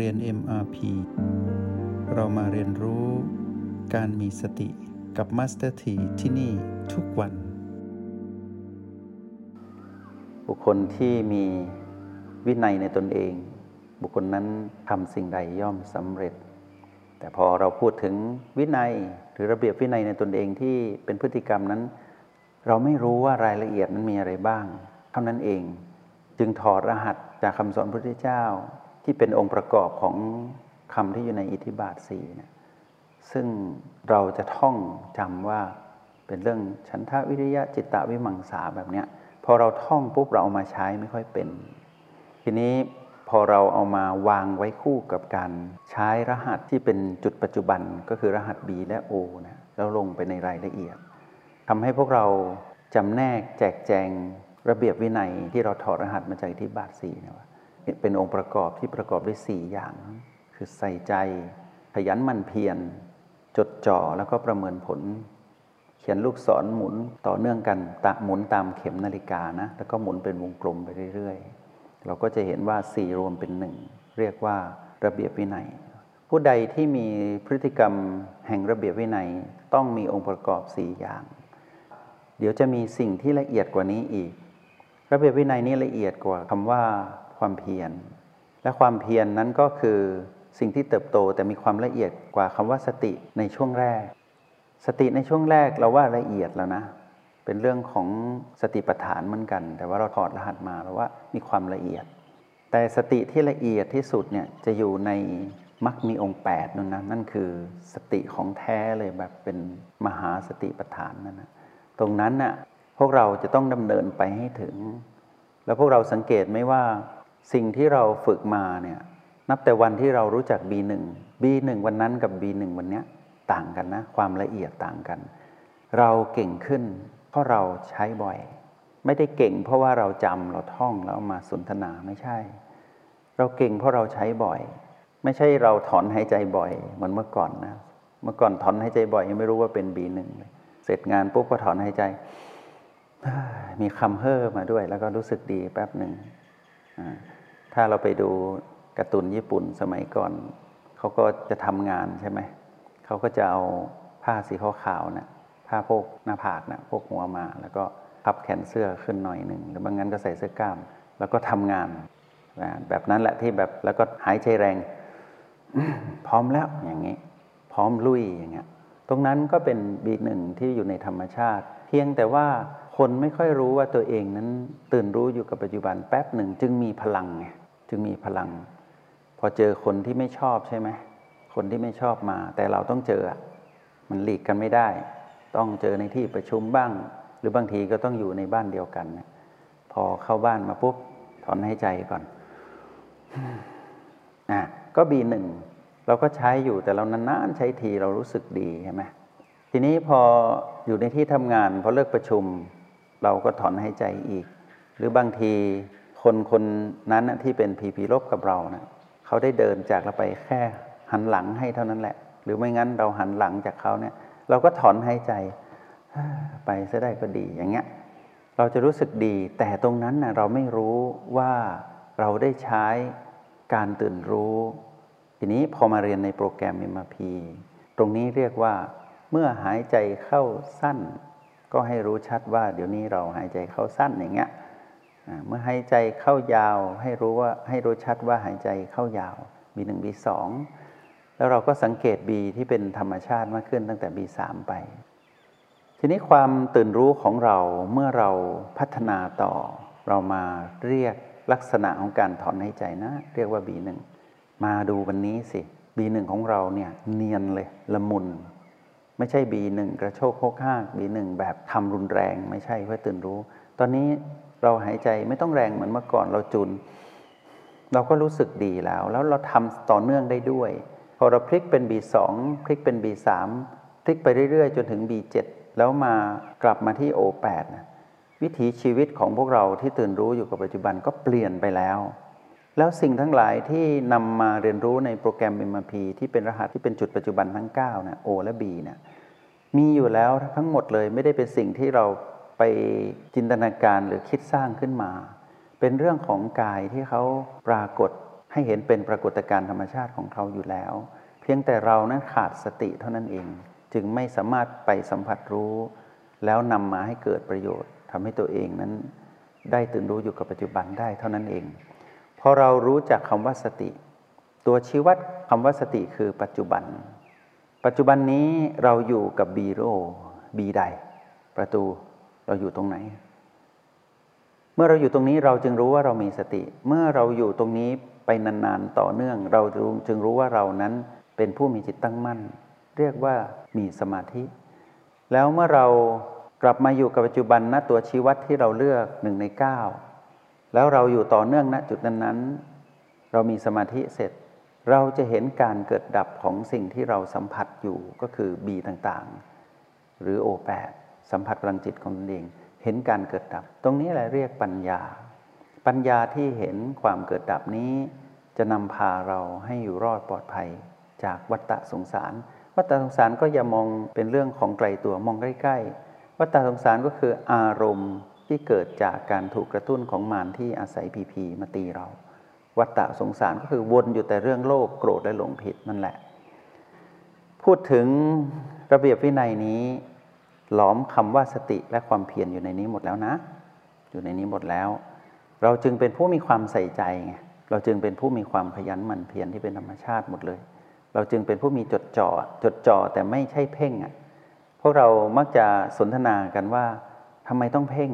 เรียน MRP เรามาเรียนรู้การมีสติกับ Master T ที่ที่นี่ทุกวัน บุคคลที่มีวินัยในตนเอง บุคคลนั้นทำสิ่งใดย่อมสำเร็จ แต่พอเราพูดถึงวินัยหรือระเบียบวินัยในตนเองที่เป็นพฤติกรรมนั้น เราไม่รู้ว่ารายละเอียดนั้นมีอะไรบ้าง เท่านั้นเองจึงถอดรหัสจากคำสอนพระพุทธเจ้า ที่เป็นองค์ประกอบของคำที่อยู่ในอิทธิบาทสี่นะซึ่งเราจะท่องจำว่าเป็นเรื่องฉันทะวิริยะจิตตะวิมังสาแบบเนี้ยพอเราท่องปุ๊บเราเอามาใช้ไม่ค่อยเป็น ทีนี้พอเราเอามาวางไว้คู่กับการใช้รหัสที่เป็นจุดปัจจุบันก็คือรหัส B และ O นะแล้วลงไปในรายละเอียดทำให้พวกเราจำแนกแจกแจงระเบียบวินัยที่เราถอดรหัสมาจากที่บาทสี่นะว่า เป็นองค์ประกอบที่ประกอบด้วยสี่อย่าง คือใส่ใจ ขยันหมั่นเพียรจดจ่อแล้วก็ประเมินผล เขียนลูกศรหมุนต่อเนื่องกันตะหมุนตามเข็มนาฬิกานะแล้วก็หมุนเป็นวงกลมไปเรื่อยๆ เราก็จะเห็นว่าสี่รวมเป็นหนึ่งเรียกว่าระเบียบวินัยผู้ใดที่มีพฤติกรรมแห่งระเบียบวินัยต้องมีองค์ประกอบสี่อย่าง เดี๋ยวจะมีสิ่งที่ละเอียดกว่านี้อีก ระเบียบวินัยนี้ละเอียดกว่าคำว่า ความเพียร และความเพียรนนั้นก็คือสิ่งที่เติบโตแต่มีความละเอียดกว่าคำว่าสติในช่วงแรก สติในช่วงแรกเราว่าละเอียดแล้วนะ เป็นเรื่องของสติปัฏฐานเหมือนกัน แต่ว่าเราถอดรหัสมาแล้วว่ามีความละเอียด แต่สติที่ละเอียดที่สุดเนี่ยจะอยู่ในมรรคมีองค์8นั่นนะนั่นคือสติของแท้เลยแบบเป็นมหาสติปัฏฐานนั่นนะตรงนั้นน่ะพวกเราจะต้องดำเนินไปให้ถึง แล้วพวกเราสังเกตไหมว่า สิ่งที่เราฝึกมาเนี่ยนับแต่วันที่เรารู้จัก B1 B1 วันนั้นกับ B1 วันนี้ต่างกันนะ ความละเอียดต่างกัน เราเก่งขึ้น เพราะเราใช้บ่อย ไม่ได้เก่ง เพราะว่าเราจำเราท่องแล้วมาสนทนาไม่ใช่ เราเก่งเพราะเราใช้บ่อย ไม่ใช่เราถอนหายใจบ่อย เหมือนเมื่อก่อนนะ เมื่อก่อนถอนหายใจบ่อยยังไม่รู้ว่าเป็น B1 เลยเสร็จงานปุ๊บก็ถอนหายใจ มีคำเฮ่อมาด้วย แล้วก็รู้สึกดีแป๊บหนึ่งอ่า ถ้าเราไปดูการ์ตูนญี่ปุ่นสมัยก่อน เขาก็จะทำงานใช่ไหม เขาก็จะเอาผ้าสีขาวๆนะ่ะผ้าพกหน้าผากนะพกหัวมา แล้วก็พับแขนเสื้อขึ้นหน่อยหนึ่งหรือบางงั้นก็ใส่เสื้อกล้าม แล้วก็ทำงานแบบนั้นแหละที่แบบแล้วก็หายใจแรง พร้อมแล้วอย่างนี้ พร้อมลุยอย่างเงี้ยตรงนั้นก็เป็นบีหนึ่งที่อยู่ในธรรมชาติ เพียงแต่ว่าคนไม่ค่อยรู้ว่าตัวเองนั้นตื่นรู้อยู่กับปัจจุบันแป๊บหนึ่งจึงมีพลังไง จึงมีพลัง พอเจอคนที่ไม่ชอบใช่ไหมคนที่ไม่ชอบมา แต่เราต้องเจอมันหลีกกันไม่ได้ ต้องเจอในที่ประชุมบ้าง หรือบางทีก็ต้องอยู่ในบ้านเดียวกันพอเข้าบ้านมาปุ๊บถอนให้ใจก่อนอะก็บีหนึ่งเราก็ใช้อยู่แต่เรานานๆใช้ทีเรารู้สึกดีใช่ไหมทีนี้พออยู่ในที่ทำงานพอเลิกประชุม เราก็ถอนให้ใจอีก หรือบางที คนคนนั้นที่เป็นผีผีลบกับเรานะเขาได้เดินจากเราไปแค่หันหลังให้เท่านั้นแหละ หรือไม่งั้นเราหันหลังจากเขาเนี่ย เราก็ถอนหายใจไปซะได้ก็ดีอย่างเงี้ย เราจะรู้สึกดี แต่ตรงนั้นนะเราไม่รู้ว่าเราได้ใช้การตื่นรู้ ทีนี้พอมาเรียนในโปรแกรม MRP ตรงนี้เรียกว่า เมื่อหายใจเข้าสั้น ก็ให้รู้ชัดว่า เดี๋ยวนี้เราหายใจเข้าสั้นอย่างเงี้ย เมื่อหายใจเข้ายาวให้รู้ว่าให้รู้ชัดว่าหายใจเข้ายาว B1 B2 แล้วเราก็สังเกต B ที่เป็นธรรมชาติมากขึ้นตั้งแต่ B3 ไป ทีนี้ความตื่นรู้ของเราเมื่อเราพัฒนาต่อ เรามาเรียกลักษณะของการถอนหายใจนะ เรียกว่า B1 มาดูวันนี้สิ B1 ของเราเนี่ยเนียนเลยละมุน ไม่ใช่ B1 กระโชกโคกห้า B1 แบบทำรุนแรง ไม่ใช่เพื่อตื่นรู้ ตอนนี้ เราหายใจไม่ต้องแรงเหมือนเมื่อก่อนเราจุน เราก็รู้สึกดีแล้ว แล้วเราทำต่อเนื่องได้ด้วย พอเราพลิกเป็น B2 พลิกเป็น B3 พลิกไปเรื่อยๆ จนถึง B7 แล้วมากลับมาที่ O8 นะวิถีชีวิตของพวกเราที่ตื่นรู้อยู่กับปัจจุบันก็เปลี่ยนไปแล้ว แล้วสิ่งทั้งหลายที่นำมาเรียนรู้ในโปรแกรม MRP ที่เป็นรหัสที่เป็นจุดปัจจุบันทั้ง9นะ O และ B นะมีอยู่แล้วทั้งหมดเลยไม่ได้เป็นสิ่งที่เรา ไปจินตนาการหรือคิดสร้างขึ้นมา เป็นเรื่องของกายที่เขาปรากฏให้เห็นเป็นปรากฏการณ์ธรรมชาติของเขาอยู่แล้ว เพียงแต่เรานั้นขาดสติเท่านั้นเอง จึงไม่สามารถไปสัมผัสรู้ แล้วนำมาให้เกิดประโยชน์ทำให้ตัวเองนั้น ได้ตื่นรู้อยู่กับปัจจุบันได้เท่านั้นเองพอเรารู้จักคำว่าสติ ตัวชี้วัดคำว่าสติคือปัจจุบัน ปัจจุบันนี้เราอยู่กับบีโรบีใด ประตู เราอยู่ตรงไหน เมื่อเราอยู่ตรงนี้เราจึงรู้ว่าเรามีสติ เมื่อเราอยู่ตรงนี้ไปนานๆต่อเนื่อง เราจึงรู้ว่าเรานั้นเป็นผู้มีจิตตั้งมั่น เรียกว่ามีสมาธิ แล้วเมื่อเรากลับมาอยู่กับปัจจุบันณตัวชี้วัดที่เราเลือกหนึ่งในเก้าแล้วเราอยู่ต่อเนื่องณจุดนั้นๆ เรามีสมาธิเสร็จ เราจะเห็นการเกิดดับของสิ่งที่เราสัมผัสอยู่ก็คือบีต่างๆ หรือโอแปด สัมผัสพลังจิตของตนเอง เห็นการเกิดดับ ตรงนี้แหละเรียกปัญญา ปัญญาที่เห็นความเกิดดับนี้ จะนำพาเราให้อยู่รอดปลอดภัย จากวัฏสงสาร วัฏสงสารก็อย่ามองเป็นเรื่องของไกลตัวมองใกล้ๆวัฏสงสารก็คืออารมณ์ที่เกิดจากการถูกกระตุ้นของมารที่อาศัยพีพีมาตีเรา วัฏฏะสงสารก็คือวนอยู่แต่เรื่องโลภโกรธและหลงผิดนั่นแหละ พูดถึงระเบียบวินัยนี้ ล้อมคำว่าสติและความเพียรอยู่ในนี้หมดแล้วนะ อยู่ในนี้หมดแล้ว เราจึงเป็นผู้มีความใส่ใจไงเราจึงเป็นผู้มีความขยันหมั่นเพียรที่เป็นธรรมชาติหมดเลย เราจึงเป็นผู้มีจดจ่อจดจ่อแต่ไม่ใช่เพ่งอะพวกเรามักจะสนทนากันว่าทำไมต้องเพ่ง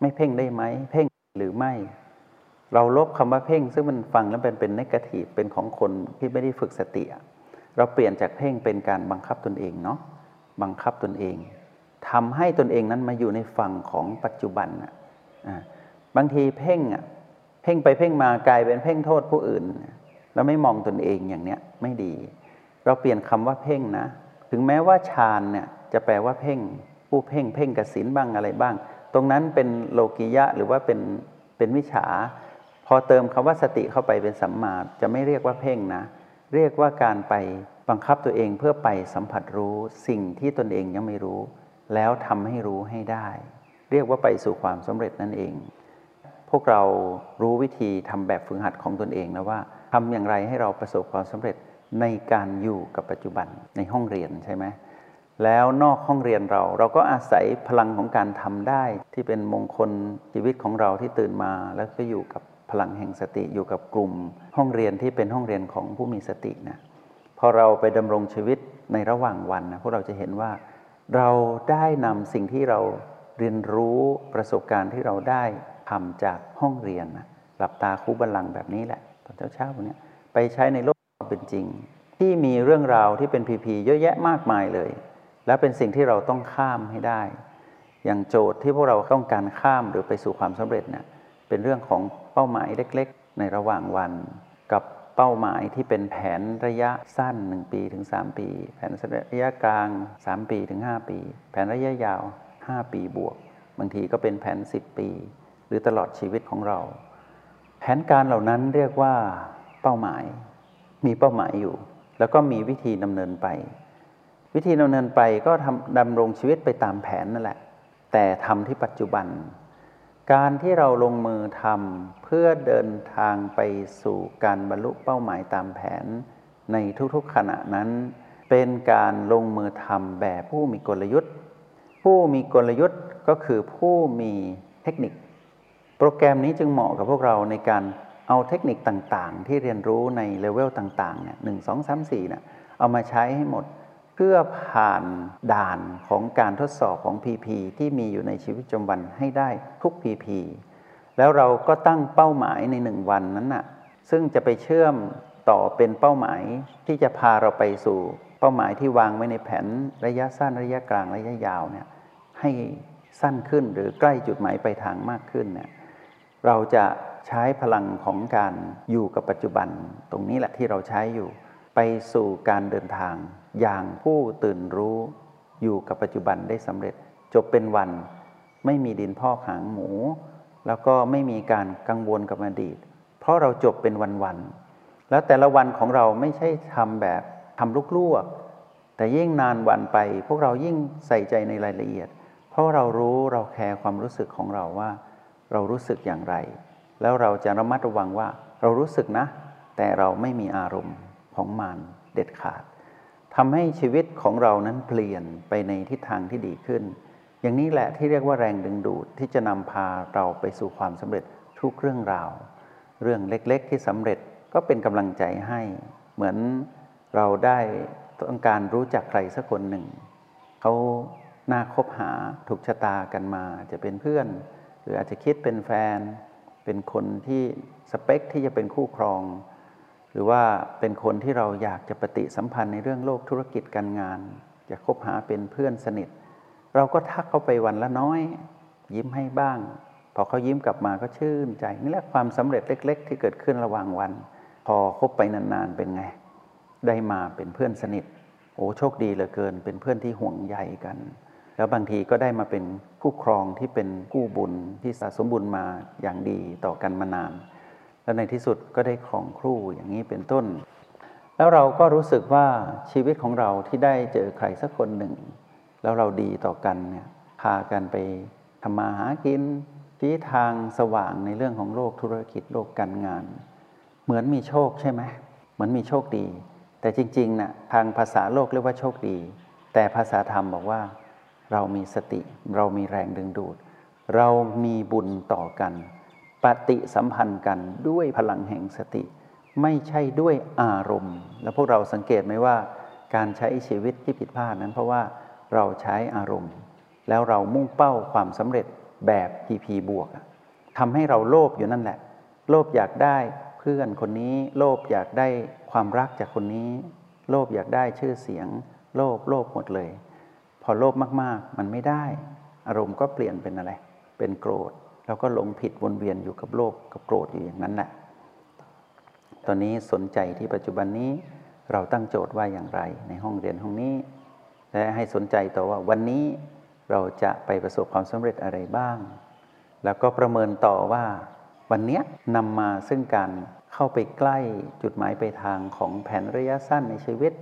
ไม่เพ่งได้ไหมเพ่งหรือไม่ เราลบคำว่าเพ่ง ซึ่งมันฟังแล้วเป็นเป็นนกาทีฟเป็นของคนที่ไม่ได้ฝึกสติเราเปลี่ยนจากเพ่งเป็นการบังคับตนเองเนาะบังคับตนเอง ทำให้ตนเองนั้นมาอยู่ในฝั่งของปัจจุบันอะบางทีเพ่งอะเพ่งไปเพ่งมากลายเป็นเพ่งโทษผู้อื่น แล้วไม่มองตนเองอย่างเนี้ยไม่ดี เราเปลี่ยนคำว่าเพ่งนะ ถึงแม้ว่าฌานเนี่ยจะแปลว่าเพ่ง ผู้เพ่งเพ่งกสินบ้างอะไรบ้าง ตรงนั้นเป็นโลกิยะหรือว่าเป็นเป็นวิชา พอเติมคำว่าสติเข้าไปเป็นสัมมาจะไม่เรียกว่าเพ่งนะ เรียกว่าการไปบังคับตัวเองเพื่อไปสัมผัสรู้สิ่งที่ตนเองยังไม่รู้ แล้วทำให้รู้ให้ได้ เรียกว่าไปสู่ความสำเร็จนั่นเอง พวกเรารู้วิธีทำแบบฝึกหัดของตนเองนะว่าทำอย่างไรให้เราประสบความสำเร็จในการอยู่กับปัจจุบันในห้องเรียนใช่ไหมแล้วนอกห้องเรียนเราเราก็อาศัยพลังของการทำได้ ที่เป็นมงคลชีวิตของเราที่ตื่นมา แล้วก็อยู่กับพลังแห่งสติอยู่กับกลุ่ม ห้องเรียนที่เป็นห้องเรียนของผู้มีสตินะพอเราไปดำรงชีวิตในระหว่างวันนะพวกเราจะเห็นว่า เราได้นำสิ่งที่เราเรียนรู้ประสบการณ์ที่เราได้ทำจากห้องเรียนหลับตาคู่บัลลังแบบนี้แหละ ตอนเช้าๆวันนี้ไปใช้ในโลกความเป็นจริง ที่มีเรื่องราวที่เป็นพีพีเยอะแยะมากมายเลย และเป็นสิ่งที่เราต้องข้ามให้ได้ อย่างโจทย์ที่พวกเราต้องการข้ามหรือไปสู่ความสำเร็จเนี่ยเป็นเรื่องของเป้าหมายเล็ก ๆ ในระหว่างวัน กับ เป้าหมายที่เป็นแผนระยะสั้น 1 ปีถึง 3 ปี แผนระยะกลาง 3 ปีถึง 5 ปี แผนระยะยาว 5 ปีบวก บางทีก็เป็นแผน 10 ปี หรือตลอดชีวิตของเรา แผนการเหล่านั้นเรียกว่าเป้าหมาย มีเป้าหมายอยู่ แล้วก็มีวิธีดำเนินไป วิธีดำเนินไปก็ทำดำรงชีวิตไปตามแผนนั่นแหละ แต่ทำที่ปัจจุบัน การที่เราลงมือทำเพื่อเดินทางไปสู่การบรรลุเป้าหมายตามแผน ในทุกๆขณะนั้น เป็นการลงมือทำแบบผู้มีกลยุทธ์ ผู้มีกลยุทธ์ก็คือผู้มีเทคนิค โปรแกรมนี้จึงเหมาะกับพวกเราในการเอาเทคนิคต่างๆ ที่เรียนรู้ในเลเวลต่างๆเนี่ยหนึ่งสองสามสี่เนี่ยเอามาใช้ให้หมด เพื่อผ่านด่านของการทดสอบของ PP ที่มีอยู่ในชีวิตประจำวันให้ได้ทุก PP แล้วเราก็ตั้งเป้าหมายในหนึ่งวันนั้นน่ะซึ่งจะไปเชื่อมต่อเป็นเป้าหมายที่จะพาเราไปสู่เป้าหมายที่วางไว้ในแผนระยะสั้นระยะกลางระยะยาวเนี่ยให้สั้นขึ้นหรือใกล้จุดหมายไปทางมากขึ้นเนี่ยเราจะใช้พลังของการอยู่กับปัจจุบัน ตรงนี้แหละที่เราใช้อยู่ไปสู่การเดินทาง อย่างผู้ตื่นรู้อยู่กับปัจจุบันได้สำเร็จ จบเป็นวันไม่มีดินพอกหางหมู แล้วก็ไม่มีการกังวลกับอดีต เพราะเราจบเป็นวันๆแล้วแต่ละวันของเราไม่ใช่ทำแบบทำลุกลวกแต่ยิ่งนานวันไป พวกเรายิ่งใส่ใจในรายละเอียด เพราะเรารู้เราแคร์ความรู้สึกของเราว่า เรารู้สึกอย่างไร แล้วเราจะระมัดระวังว่า เรารู้สึกนะ แต่เราไม่มีอารมณ์ของมารเด็ดขาด ทำให้ชีวิตของเรานั้นเปลี่ยนไปในทิศทางที่ดีขึ้น อย่างนี้แหละที่เรียกว่าแรงดึงดูดที่จะนำพาเราไปสู่ความสำเร็จทุกเรื่องราว เรื่องเล็กๆ ที่สำเร็จก็เป็นกำลังใจให้ เหมือนเราได้ต้องการรู้จักใครสักคนหนึ่ง เขาน่าคบหาถูกชะตากันมา จะเป็นเพื่อน หรืออาจจะคิดเป็นแฟน เป็นคนที่สเปคที่จะเป็นคู่ครอง หรือว่าเป็นคนที่เราอยากจะปฏิสัมพันธ์ในเรื่องโลกธุรกิจการงาน จะคบหาเป็นเพื่อนสนิท เราก็ทักเขาไปวันละน้อย ยิ้มให้บ้าง พอเขายิ้มกลับมาก็ชื่นใจนี่แหละความสำเร็จเล็ก ๆ ที่เกิดขึ้นระหว่างวัน พอคบไปนานๆเป็นไง ได้มาเป็นเพื่อนสนิท โอ้โชคดีเหลือเกิน เป็นเพื่อนที่ห่วงใยกัน แล้วบางทีก็ได้มาเป็นคู่ครองที่เป็นกู้บุญที่สะสมบุญมาอย่างดีต่อกันมานาน แล้วในที่สุดก็ได้ครองครูอย่างนี้เป็นต้น แล้วเราก็รู้สึกว่าชีวิตของเราที่ได้เจอใครสักคนหนึ่ง แล้วเราดีต่อกันเนี่ยพากันไปทำมาหากินชี้ทางสว่างในเรื่องของโลกธุรกิจโลกการงาน เหมือนมีโชคใช่ไหมเหมือนมีโชคดี แต่จริงๆนะ่ะทางภาษาโลกเรียกว่าโชคดี แต่ภาษาธรรมบอกว่า เรามีสติ เรามีแรงดึงดูด เรามีบุญต่อกัน ปฏิสัมพันธ์กันด้วยพลังแห่งสติ ไม่ใช่ด้วยอารมณ์ แล้วพวกเราสังเกตไหมว่า การใช้ชีวิตที่ผิดพลาดนั้น เพราะว่าเราใช้อารมณ์ แล้วเรามุ่งเป้าความสำเร็จแบบ PP บวกทำให้เราโลภอยู่นั่นแหละ โลภอยากได้เพื่อนคนนี้ โลภอยากได้ความรักจากคนนี้ โลภอยากได้ชื่อเสียง โลภโลภหมดเลย พอโลภมากๆ มันไม่ได้ อารมณ์ก็เปลี่ยนเป็นอะไร เป็นโกรธ แล้วก็หลงผิดวนเวียนอยู่กับโลภกับโกรธอยู่อย่างนั้นแหละตอนนี้สนใจที่ปัจจุบันนี้เราตั้งโจทย์ว่าอย่างไรในห้องเรียนห้องนี้ และให้สนใจต่อว่าวันนี้เราจะไปประสบความสำเร็จอะไรบ้าง แล้วก็ประเมินต่อว่าวันนี้นำมาซึ่งการเข้าไปใกล้จุดหมายไปทางของแผนระยะสั้นในชีวิต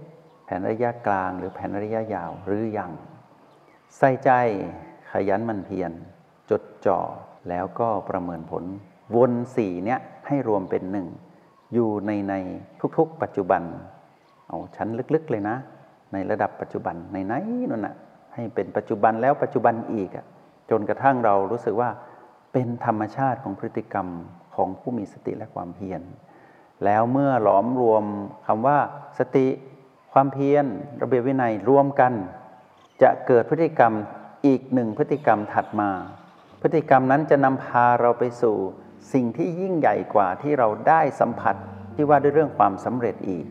แผนระยะกลางหรือแผนระยะยาวหรืออยัง ใส่ใจขยันมันเพียรจดจ่อ แล้วก็ประเมินผล วนสี่เนี้ยให้รวมเป็นหนึ่งอยู่ในในทุกๆ ปัจจุบัน เอาชั้นลึกๆเลยนะ ในระดับปัจจุบันในไหนนั่นนะให้เป็นปัจจุบันแล้วปัจจุบันอีกอะจนกระทั่งเรารู้สึกว่าเป็นธรรมชาติของพฤติกรรมของผู้มีสติและความเพียร แล้วเมื่อหลอมรวมคำว่าสติความเพียร ระเบียบวินัยรวมกัน จะเกิดพฤติกรรมอีกหนึ่งพฤติกรรมถัดมา พฤติกรรมนั้นจะนำพาเราไปสู่สิ่งที่ยิ่งใหญ่กว่าที่เราได้สัมผัสที่ว่าด้วยเรื่องความสำเร็จอีก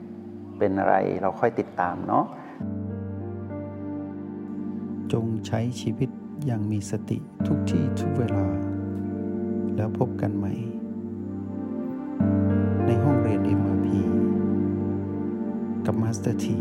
เป็นอะไรเราค่อยติดตามเนาะจงใช้ชีวิตอย่างมีสติทุกที่ทุกเวลา แล้วพบกันใหม่ ในห้องเรียน MRP กับมาสเตอร์ที